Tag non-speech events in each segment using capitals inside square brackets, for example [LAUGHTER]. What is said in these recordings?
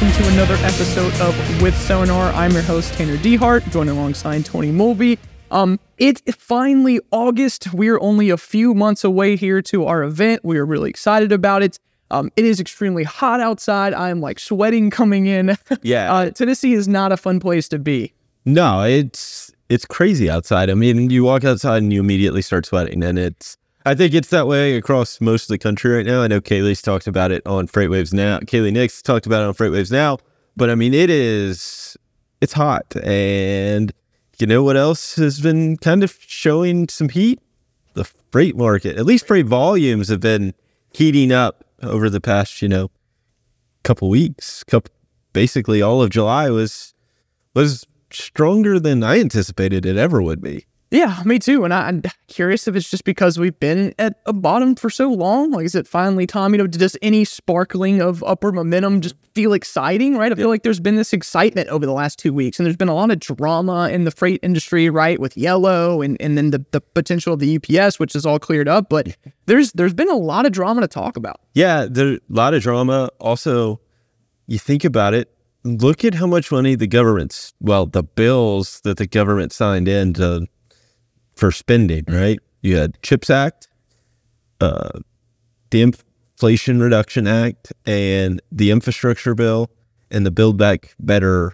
Welcome to another episode of With Sonar. I'm your host, Tanner DeHart, joined alongside Tony Mulvey. Um, it's finally August. We're only a few months away here to our event. We are really excited about it. Um, it is extremely hot outside. I'm like sweating coming in. [LAUGHS] Yeah. uh, Tennessee is not a fun place to be. No, it's it's crazy outside. I mean, you walk outside and you immediately start sweating, and it's. I think it's that way across most of the country right now. I know Kaylee's talked about it on FreightWaves now. Kaylee Nix talked about it on FreightWaves now. But I mean, it is. It's hot, and you know what else has been kind of showing some heat? The freight market. At least freight volumes have been heating up over the past, you know, couple weeks. Couple, basically, all of July was was stronger than I anticipated it ever would be. Yeah, me too. And I, I'm curious if it's just because we've been at a bottom for so long. Like, is it finally time? You know, does any sparkling of upward momentum just feel exciting, right? I feel like there's been this excitement over the last two weeks, and there's been a lot of drama in the freight industry, right? With yellow and and then the, the potential of the UPS, which is all cleared up. But there's there's been a lot of drama to talk about. Yeah, there a lot of drama. Also, you think about it, look at how much money the government's well, the bills that the government signed in to, for spending, right? You had CHIPS Act, uh, the Inflation Reduction Act, and the infrastructure bill and the Build Back Better,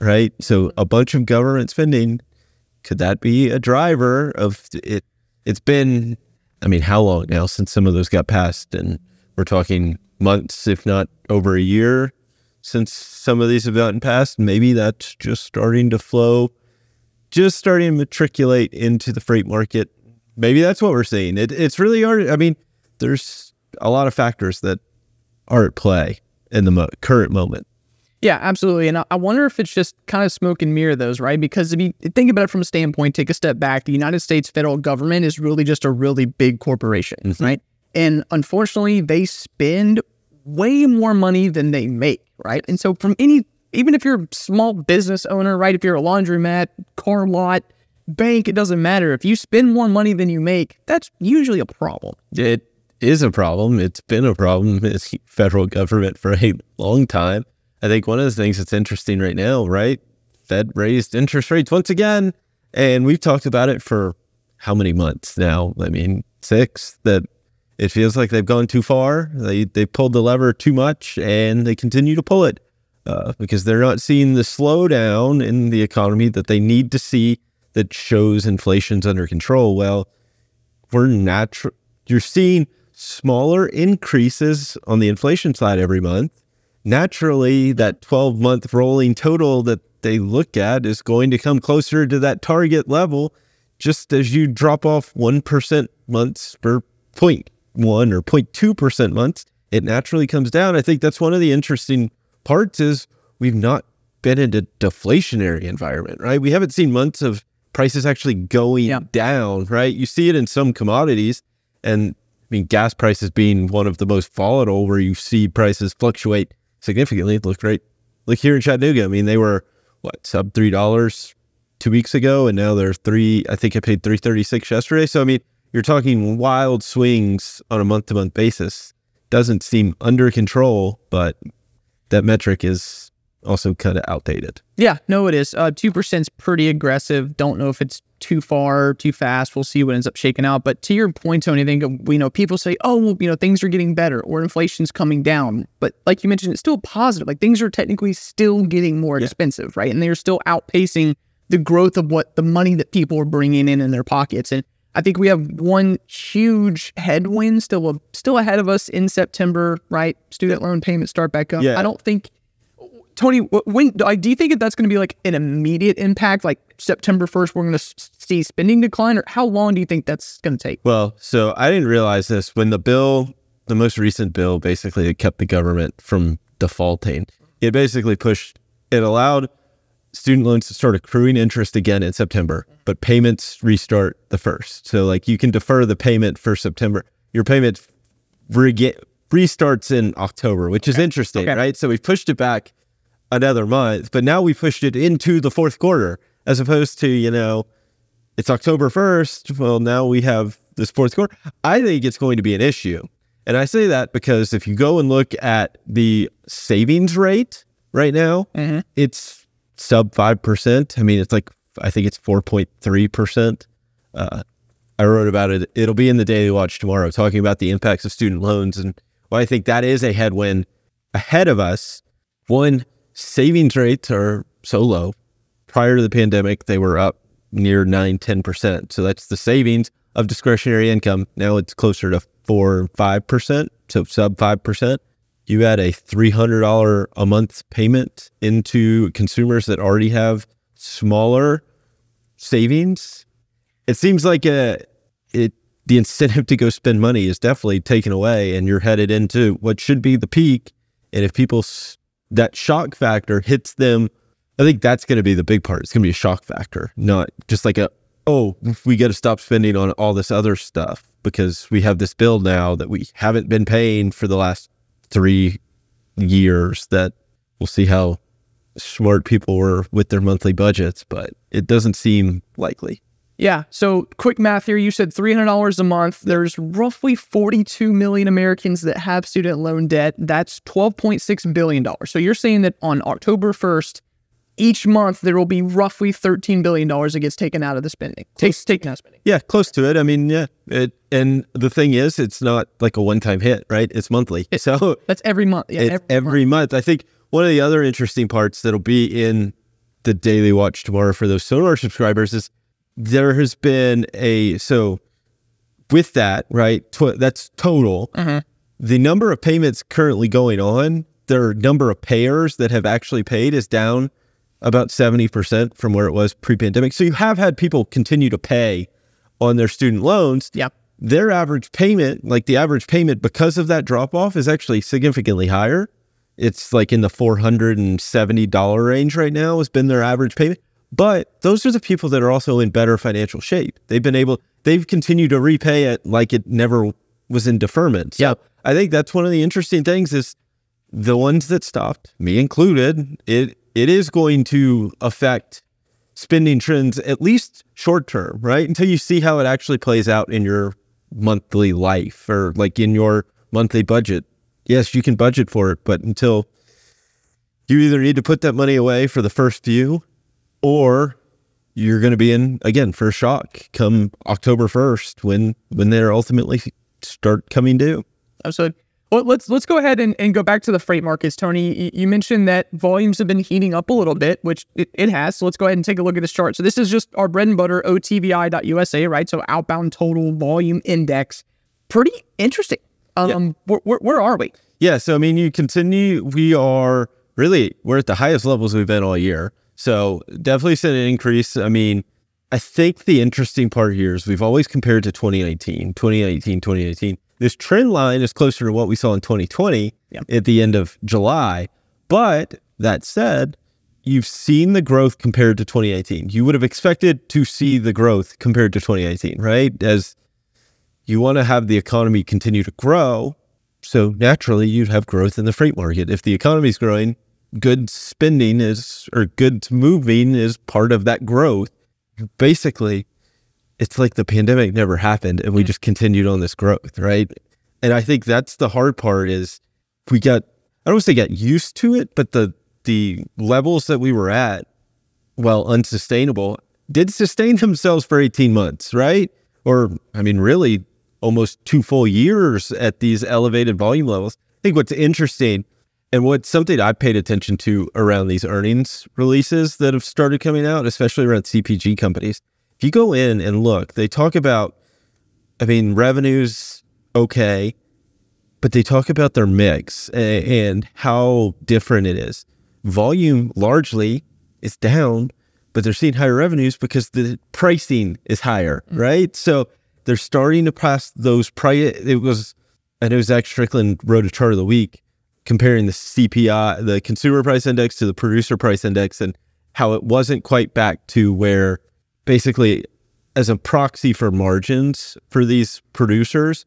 right? So a bunch of government spending. Could that be a driver of it? It's been, I mean, how long now since some of those got passed? And we're talking months, if not over a year, since some of these have gotten passed. Maybe that's just starting to flow, just starting to matriculate into the freight market. Maybe that's what we're seeing. It, it's really hard. I mean, there's a lot of factors that are at play in the mo- current moment. Yeah, absolutely. And I- wonder if it's just kind of smoke and mirror those, right? Because if you think about it from a standpoint, take a step back, the United States federal government is really just a really big corporation, Mhm. right? And unfortunately, they spend way more money than they make, right? And so from any even if you're a small business owner, right? If you're a laundromat, car lot, bank, it doesn't matter. If you spend more money than you make, that's usually a problem. It is a problem. It's been a problem [LAUGHS] in federal government for a long time. I think one of the things that's interesting right now, right? Fed raised interest rates once again. And we've talked about it for how many months now? I mean, six, that it feels like they've gone too far. They, they pulled the lever too much and they continue to pull it uh, because they're not seeing the slowdown in the economy that they need to see that shows inflation's under control. Well, we're natural. You're seeing smaller increases on the inflation side every month. Naturally, that 12 month rolling total that they look at is going to come closer to that target level just as you drop off 1% months per 0.1 or 0.2% months. It naturally comes down. I think that's one of the interesting parts is we've not been in a deflationary environment, right? We haven't seen months of prices actually going Yeah. down, right? You see it in some commodities, and I mean, gas prices being one of the most volatile, where you see prices fluctuate significantly. Look right, look here in Chattanooga. I mean, they were what sub three dollars two weeks ago, and now they're three. I think I paid three thirty six yesterday. So I mean, you're talking wild swings on a month to month basis. Doesn't seem under control, but that metric is also kind of outdated. Yeah, no, it is. Uh, 2% is pretty aggressive. Don't know if it's too far, too fast. We'll see what ends up shaking out. But to your point, Tony, I think, you know, people say, oh, well, you know, things are getting better or inflation's coming down. But like you mentioned, it's still positive. Like things are technically still getting more Yeah. expensive, right? And they're still outpacing the growth of what the money that people are bringing in in their pockets. And I think we have one huge headwind still still ahead of us in September, right? Student loan payments start back up. Yeah. I don't think Tony, wh- when like, do you think that that's going to be like an immediate impact? Like September first, we're going to see spending decline, or how long do you think that's going to take? Well, so I didn't realize this when the bill, the most recent bill, basically it kept the government from defaulting. It basically pushed, it allowed student loans to start accruing interest again in September, but payments restart the first. So like you can defer the payment for September. Your payment restarts in October, which is interesting, Okay. right? So we pushed it back another month, but now we pushed it into the fourth quarter as opposed to, you know, it's October 1st. Well, now we have this fourth quarter. I think it's going to be an issue. And I say that because if you go and look at the savings rate right now, Mhm. it's sub 5%. I mean, it's like, I think it's 4.3%. Uh, I wrote about it. It'll be in the Daily Watch tomorrow, talking about the impacts of student loans. And why I think that is a headwind ahead of us. One, savings rates are so low. Prior to the pandemic, they were up near 9, 10%. So that's the savings of discretionary income. Now it's closer to 4, 5%, so sub 5%. You add a $300 a month payment into consumers that already have smaller savings. It seems like a, it the incentive to go spend money is definitely taken away and you're headed into what should be the peak and if people that shock factor hits them i think that's going to be the big part it's going to be a shock factor not just like a oh we got to stop spending on all this other stuff because we have this bill now that we haven't been paying for the last 3 years that we'll see how smart people were with their monthly budgets but it doesn't seem likely Yeah. So quick math here. You said $300 a month. There's roughly 42 million Americans that have student loan debt. That's $12.6 billion. So you're saying that on October 1st, each month there will be roughly $13 billion that gets taken out of the spending. Takes taken out of spending. Yeah, close to it. I mean, yeah. It and the thing is, it's not like a one-time hit, right? It's monthly. So [LAUGHS] That's every month. Yeah. it's every, month. I think one of the other interesting parts that'll be in the daily watch tomorrow for those Sonar subscribers is there has been a so with that right. Tw- that's total. Mhm. The number of payments currently going on, their number of payers that have actually paid is down about 70% from where it was pre-pandemic. So you have had people continue to pay on their student loans Yep. their average payment, like the average payment because of that drop off, is actually significantly higher. It's like in the $470 range right now, has been their average payment. But those are the people that are also in better financial shape. They've been able, they've continued to repay it like it never was in deferment. So Yep. I think that's one of the interesting things is the ones that stopped, me included, it it is going to affect spending trends at least short term, right? Until you see how it actually plays out in your monthly life or like in your monthly budget. Yes, you can budget for it, but until you either need to put that money away for the first few or you're going to be in again for a shock come October 1st when when they're ultimately start coming due. So well, let's let's go ahead and, and go back to the freight markets, Tony. You, mentioned that volumes have been heating up a little bit, which it, it has. So let's go ahead and take a look at this chart. So this is just our bread and butter OTVI.USA, right? So outbound total volume index. Pretty interesting. Um, where, where, where are we? Yeah, so I mean, you continue. We are really we're at the highest levels we've been all year. So definitely seen an increase. I mean, I think the interesting part here is we've always compared to 2019, 2019, 2018. This trend line is closer to what we saw in 2020 Yeah. at the end of July. But that said, you've seen the growth compared to 2018. You would have expected to see the growth compared to 2018, right? As you want to have the economy continue to grow, so naturally, you'd have growth in the freight market. If the economy's growing, good spending is or goods moving is part of that growth. Basically, it's like the pandemic never happened and we mm-hmm. just continued on this growth, right? And I think that's the hard part is we got I don't want to say got used to it, but the the levels that we were at, well, unsustainable, did sustain themselves for 18 months, right? Or I mean, really almost two full years at these elevated volume levels. I think what's interesting and what's something I paid attention to around these earnings releases that have started coming out, especially around CPG companies. If you go in and look, they talk about, I mean, revenues, okay, but they talk about their mix and how different it is. Volume largely is down, but they're seeing higher revenues because the pricing is higher, mm. right? So they're starting to pass those price. It was, I know Zach Strickland wrote a chart of the week comparing the CPI, the consumer price index to the producer price index, and how it wasn't quite back to where basically as a proxy for margins for these producers,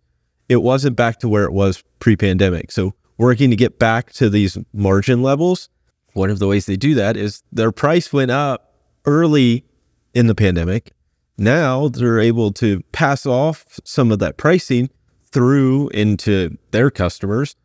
it wasn't back to where it was pre-pandemic. So working to get back to these margin levels, one of the ways they do that is their price went up early in the pandemic. Now they're able to pass off some of that pricing through into their customers,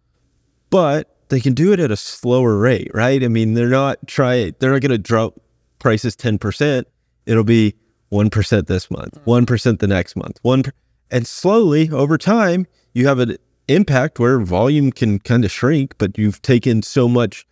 but they can do it at a slower rate, right? I mean, they're not try they're not going to drop prices 10%. It'll be 1% this month, mm. 1% the next month, 1 and slowly over time, you have an impact where volume can kind of shrink, but you've taken so much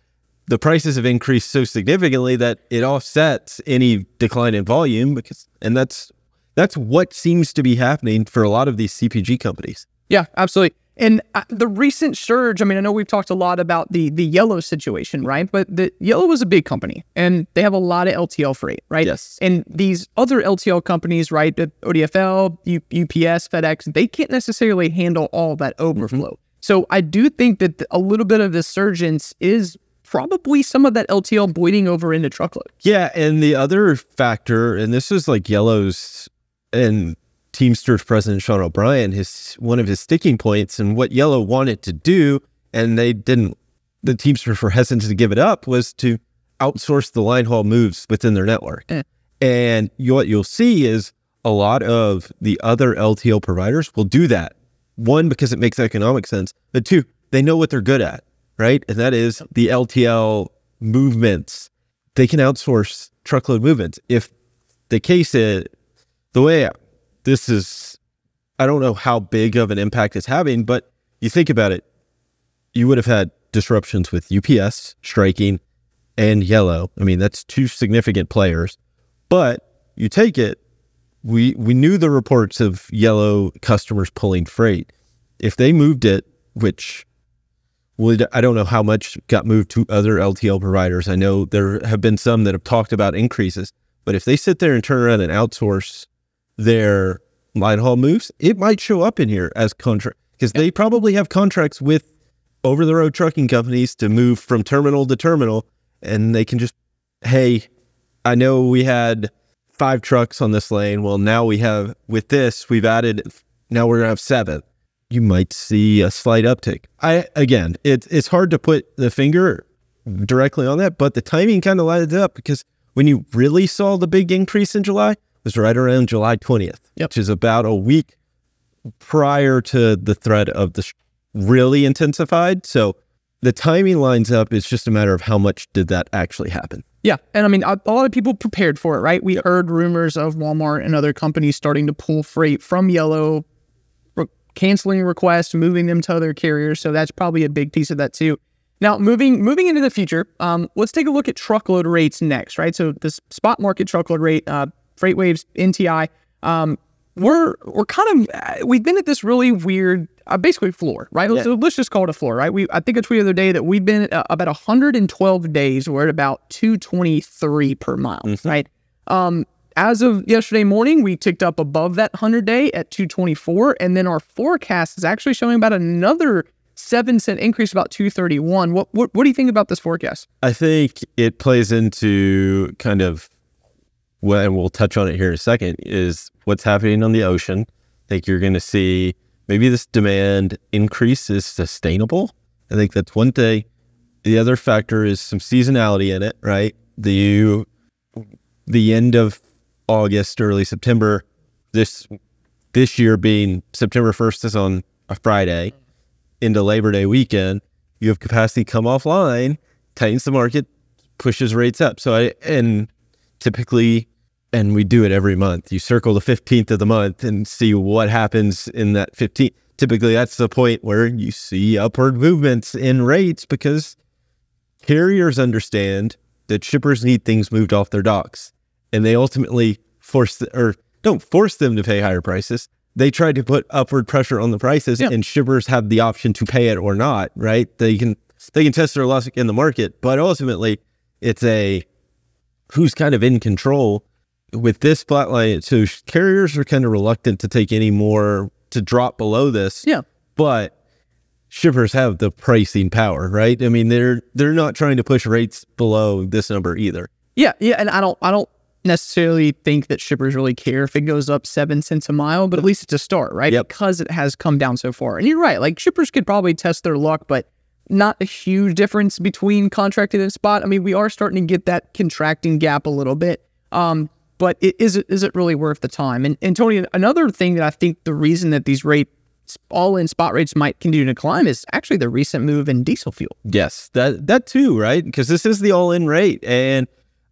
the prices have increased so significantly that it offsets any decline in volume because and that's that's what seems to be happening for a lot of these CPG companies. Yeah, absolutely. And uh, the recent surge, I mean, I know we've talked a lot about the the Yellow situation, right? But the Yellow was a big company and they have a lot of LTL freight, right? Yes. And these other LTL companies, right, the ODFL, U- UPS, FedEx, they can't necessarily handle all that overflow. Mm-hmm. So I do think that a little bit of this surgence is probably some of that LTL bleeding over into truckload. Yeah, and the other factor, and this is like Yellow's and Teamsters president Sean O'Brien, his one of his sticking points and what Yellow wanted to do, and they didn't. The Teamsters were hesitant to give it up was to outsource the line haul moves within their network. Eh. And you, what you'll see is a lot of the other LTL providers will do that. One, because it makes economic sense, but two, they know what they're good at, right? And that is the LTL movements. They can outsource truckload movements. If the case is the way this is, I don't know how big of an impact it's having, but you think about it, you would have had disruptions with UPS striking and Yellow. I mean, that's two significant players. But you take it, we we knew the reports of Yellow customers pulling freight. If they moved it, which would I don't know how much got moved to other LTL providers. I know there have been some that have talked about increases, but if they sit there and turn around and outsource their line haul moves, it might show up in here as contract because they probably have contracts with over the road trucking companies to move from terminal to terminal and they can just, hey, I know we had five trucks on this lane. Well, now we have, with this, we've added, now we're going to have seven. You might see a slight uptick. I, again, it's it's hard to put the finger directly on that, but the timing kind of lines up because when you really saw the big increase in July, was right around July 20th, yep. which is about a week prior to the threat of the sh- really intensified. So the timing lines up. It's just a matter of how much did that actually happen. Yeah. And I mean, a, a lot of people prepared for it, right? We heard rumors of Walmart and other companies starting to pull freight from Yellow, re- canceling requests, moving them to other carriers. So that's probably a big piece of that too. Now, moving moving into the future, um, let's take a look at truckload rates next, right? So the spot market truckload rate, uh, FreightWaves, NTI. Um, we're we're kind of uh, we've been at this really weird, uh, basically floor, right? Let's, let's just call it a floor, right? We I think I tweeted the other day that we've been at uh, about 112 days. We're at about 223 per mile, mm-hmm. right? Um, as of yesterday morning, we ticked up above that 100 day at 224, and then our forecast is actually showing about another seven cent increase, about 231. What what what do you think about this forecast? I think it plays into kind of and we'll touch on it here in a second, is what's happening on the ocean. I think you're going to see maybe this demand increase is sustainable. I think that's one thing. The other factor is some seasonality in it, right? The the end of August, early September, this this year being September 1st is on a Friday into Labor Day weekend, you have capacity come offline, tightens the market, pushes rates up. So I and typically, and we do it every month, you circle the 15th of the month and see what happens in that 15th. Typically, that's the point where you see upward movements in rates because carriers understand that shippers need things moved off their docks and they ultimately force the, or don't force them to pay higher prices. They try to put upward pressure on the prices yeah. and shippers have the option to pay it or not, right? They can they can test their logic in the market, but ultimately it's a who's kind of in control with this flatline. So carriers are kind of reluctant to take any more to drop below this. Yeah. But shippers have the pricing power, right? I mean, they're they're not trying to push rates below this number either. Yeah, yeah, and I don't I don't necessarily think that shippers really care if it goes up seven cents a mile, but at least it's a start, right? Yep. Because it has come down so far. And you're right, like shippers could probably test their luck, but not a huge difference between contracted and spot. I mean, we are starting to get that contracting gap a little bit. Um, but it, is it is it really worth the time? And, and Tony, another thing that I think the reason that these rate all in spot rates might continue to climb is actually the recent move in diesel fuel. Yes, that that too, right? Because this is the all-in rate, and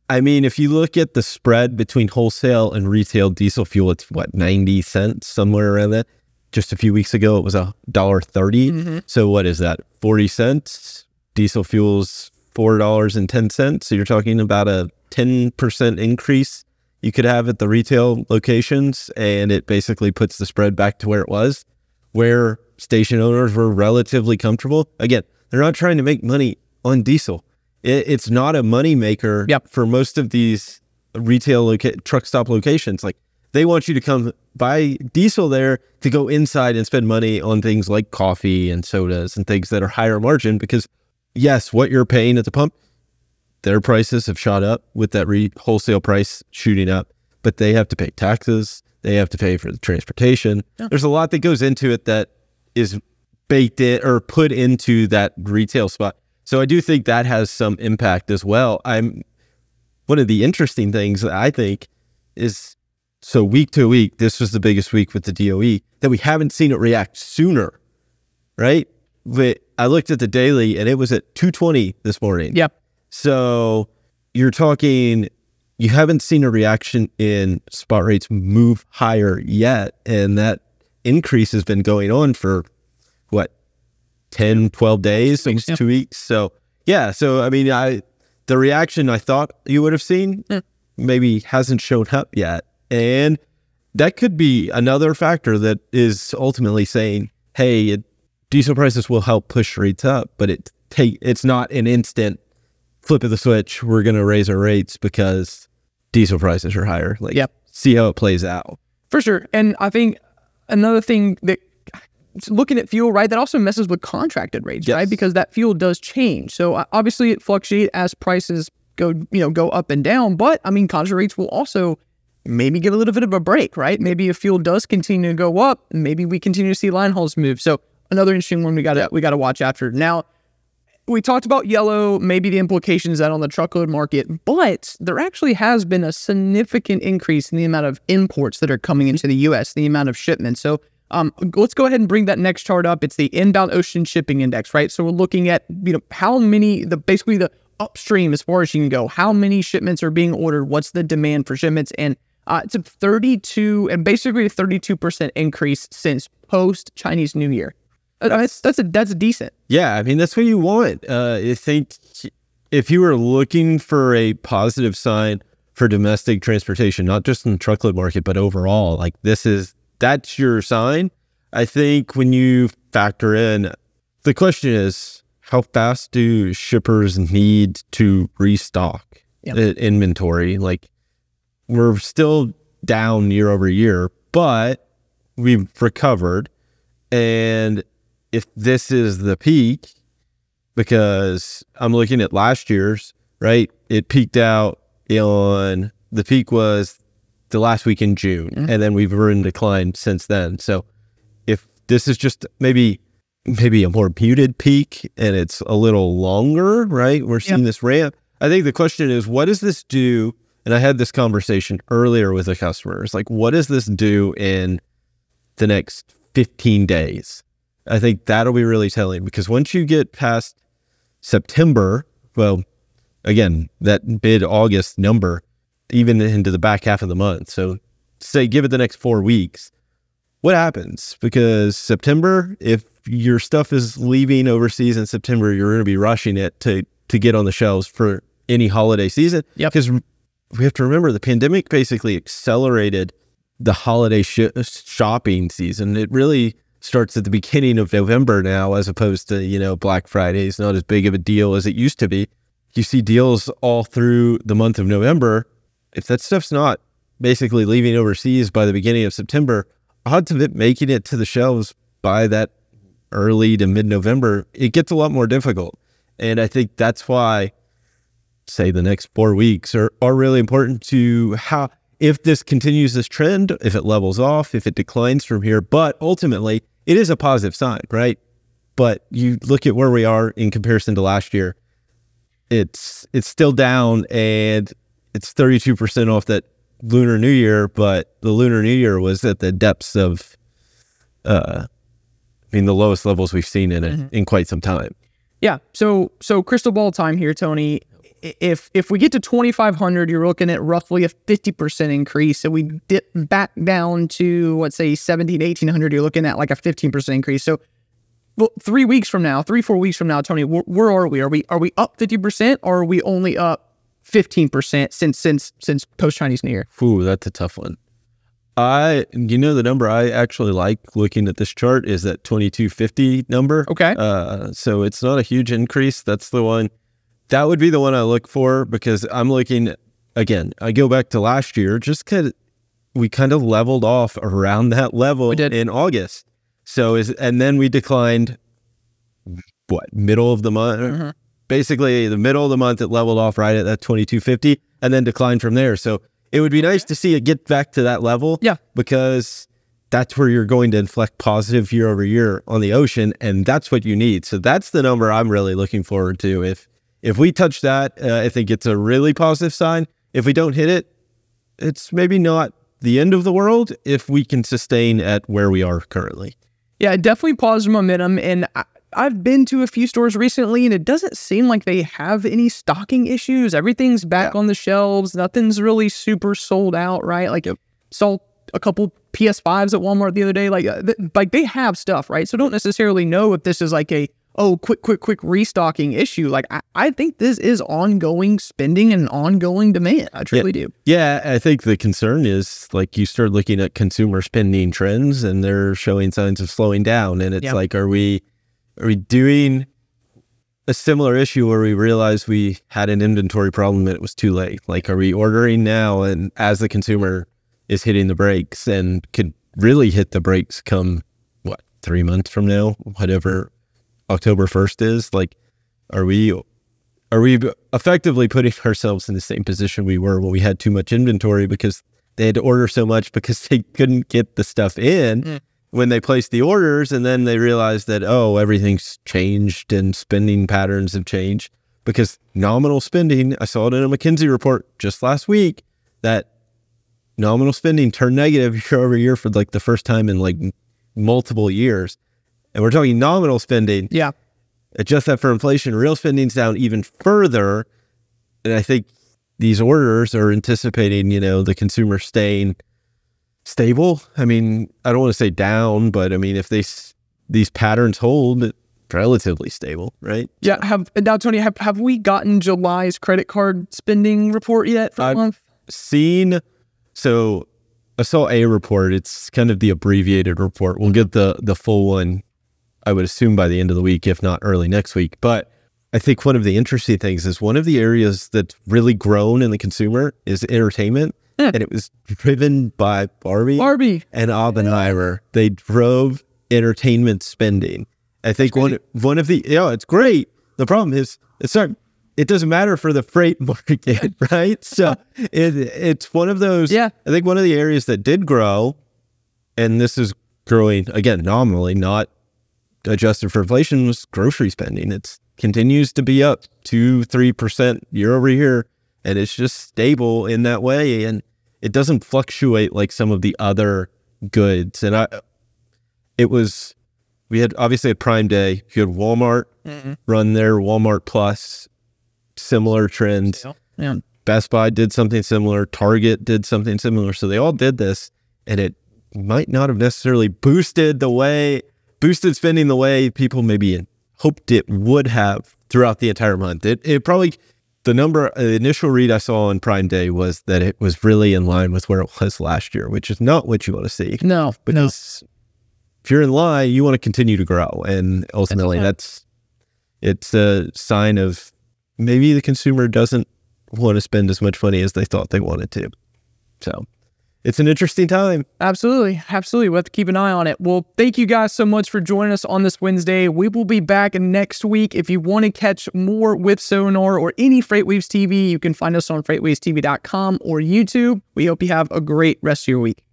I mean, if you look at the spread between wholesale and retail diesel fuel, it's what ninety cents somewhere around that. Just a few weeks ago, it was a dollar 30 Mm-hmm. So what is that? Forty cents. Diesel fuel's four dollars and ten cents. So you're talking about a ten percent increase you could have at the retail locations, and it basically puts the spread back to where it was, where station owners were relatively comfortable. Again, they're not trying to make money on diesel. It, it's not a money maker Yep. for most of these retail loca- truck stop locations. Like they want you to come buy diesel there to go inside and spend money on things like coffee and sodas and things that are higher margin because yes, what you're paying at the pump, their prices have shot up with that re- wholesale price shooting up, but they have to pay taxes. They have to pay for the transportation. There's a lot that goes into it that is baked in or put into that retail spot. So I do think that has some impact as well. I'm one of the interesting things that I think is so week to week, this was the biggest week with the DOE that we haven't seen it react sooner, right? But I looked at the daily and it was at 220 this morning. Yep. So you're talking, you haven't seen a reaction in spot rates move higher yet. And that increase has been going on for what, 10, 12 days, yeah. two weeks. So, yeah. So, I mean, I, the reaction I thought you would have seen Yeah. maybe hasn't shown up yet. And that could be another factor that is ultimately saying, hey, it, diesel prices will help push rates up, but it take it's not an instant flip of the switch. We're going to raise our rates because diesel prices are higher. Like, Yep. see how it plays out. For sure. And I think another thing that looking at fuel, right, that also messes with contracted rates, Yes. right? Because that fuel does change. So obviously it fluctuates as prices go, you know, go up and down. But I mean, contract rates will also maybe get a little bit of a break, right? Maybe if fuel does continue to go up, maybe we continue to see line hauls move. So another interesting one we got to we got to watch after. Now, we talked about yellow, maybe the implications that on the truckload market, but there actually has been a significant increase in the amount of imports that are coming into the U.S., the amount of shipments. So um, let's go ahead and bring that next chart up. It's the inbound ocean shipping index, right? So we're looking at you know how many the basically the upstream as far as you can go. How many shipments are being ordered? What's the demand for shipments? And uh, it's a 32 and basically a 32 percent increase since post Chinese New Year. Uh, That's that's a that's decent. Yeah, I mean that's what you want. Uh, I think if you were looking for a positive sign for domestic transportation, not just in the truckload market, but overall, like this is that's your sign. I think when you factor in, the question is how fast do shippers need to restock Yep. inventory? Like we're still down year over year, but we've recovered. And if this is the peak, because I'm looking at last year's, right? It peaked out on the peak was the last week in June, mm-hmm. and then we've been in decline since then. So if this is just maybe maybe a more muted peak and it's a little longer, right? We're seeing this ramp. I think the question is, what does this do? And I had this conversation earlier with a customer. It's like, what does this do in the next 15 days? I think that'll be really telling because once you get past September, well, again, that mid August number, even into the back half of the month. So, say, give it the next four weeks. What happens? Because September, if your stuff is leaving overseas in September, you're going to be rushing it to to get on the shelves for any holiday season. Yeah. Because we have to remember the pandemic basically accelerated the holiday sh- uh, shopping season. It really starts at the beginning of November now, as opposed to you know Black Friday is not as big of a deal as it used to be. You see deals all through the month of November. If that stuff's not basically leaving overseas by the beginning of September, odds of it making it to the shelves by that early to mid November, it gets a lot more difficult. And I think that's why, say, the next four weeks are, are really important to how, if this continues this trend, if it levels off, if it declines from here. But ultimately, it is a positive sign, right? But you look at where we are in comparison to last year, it's it's still down and it's 32% off that Lunar New Year, but the Lunar New Year was at the depths of uh I mean, the lowest levels we've seen in it Mm-hmm. in quite some time. Yeah. So so crystal ball time here, Tony. If if we get to 2500, you're looking at roughly a 50% increase. So we dip back down to let's say 17 1800, you're looking at like a 15% increase. So well, 3 weeks from now, 3 4 weeks from now, Tony, where, where are we? Are we are we up 50% or are we only up 15% since since since post Chinese New Year? Ooh, that's a tough one. I, you know, the number I actually like looking at this chart is that 2250 number. Okay. Uh, so it's not a huge increase. That's the one. That would be the one I look for because I'm looking again. I go back to last year, just because we kind of leveled off around that level in August. So is and then we declined. What middle of the month? Mm-hmm. Basically, the middle of the month it leveled off right at that 2250, and then declined from there. So it would be nice to see it get back to that level. Yeah. because that's where you're going to inflect positive year over year on the ocean, and that's what you need. So that's the number I'm really looking forward to. If if we touch that, uh, I think it's a really positive sign. If we don't hit it, it's maybe not the end of the world if we can sustain at where we are currently. Yeah, definitely positive momentum. And I, I've been to a few stores recently, and it doesn't seem like they have any stocking issues. Everything's back on the shelves. Nothing's really super sold out, right? Like, saw a couple PS5s at Walmart the other day. Like, uh, th- like they have stuff, right? So don't necessarily know if this is like a oh quick, quick, quick restocking issue. Like, I, I think this is ongoing spending and ongoing demand. I truly do. Yeah, I think the concern is like you start looking at consumer spending trends and they're showing signs of slowing down. And it's Yeah. like, are we are we doing a similar issue where we realize we had an inventory problem and it was too late? Like, are we ordering now and as the consumer is hitting the brakes and could really hit the brakes come what three months from now, whatever October first is? Like, are we are we effectively putting ourselves in the same position we were when we had too much inventory because they had to order so much because they couldn't get the stuff in mm. when they placed the orders and then they realized that oh everything's changed and spending patterns have changed because nominal spending I saw it in a McKinsey report just last week that nominal spending turned negative [LAUGHS] year over year for like the first time in like multiple years and we're talking nominal spending Yeah. adjust that for inflation, real spending's down even further. And I think these orders are anticipating, you know, the consumer staying stable. I mean, I don't want to say down, but I mean, if they these patterns hold, relatively stable, right? Yeah. Have now, Tony, have, have we gotten July's credit card spending report yet for I've- month? Seen, so I saw a report. It's kind of the abbreviated report. We'll get the the full one, I would assume by the end of the week, if not early next week. But I think one of the interesting things is one of the areas that's really grown in the consumer is entertainment, Hmm. and it was driven by Barbie Barbie. and Oppenheimer. They drove entertainment spending. I think one one of the yeah, it's great. The problem is it's not. It doesn't matter for the freight [LAUGHS] market, right? So it it's one of those. Yeah. I think one of the areas that did grow, and this is growing again nominally, not adjusted for inflation, was grocery spending. It continues to be up two three percent year over year, and it's just stable in that way, and it doesn't fluctuate like some of the other goods. And I, it was, we had obviously a Prime Day. You had Walmart mm-hmm. run their Walmart Plus, similar trends. Yeah. Best Buy did something similar. Target did something similar. So they all did this, and it might not have necessarily boosted the way, boosted spending the way people maybe hoped it would have throughout the entire month. It, it probably, the number, uh, the initial read I saw on Prime Day was that it was really in line with where it was last year, which is not what you want to see. No. no. Because if you're in line, you want to continue to grow. And ultimately, That's that's, it's a sign of maybe the consumer doesn't want to spend as much money as they thought they wanted to. So it's an interesting time. Absolutely. Absolutely. We'll have to keep an eye on it. Well, thank you guys so much for joining us on this Wednesday. We will be back next week. If you want to catch more with Sonar or any FreightWaves TV, you can find us on freightwavestv.com or YouTube. We hope you have a great rest of your week.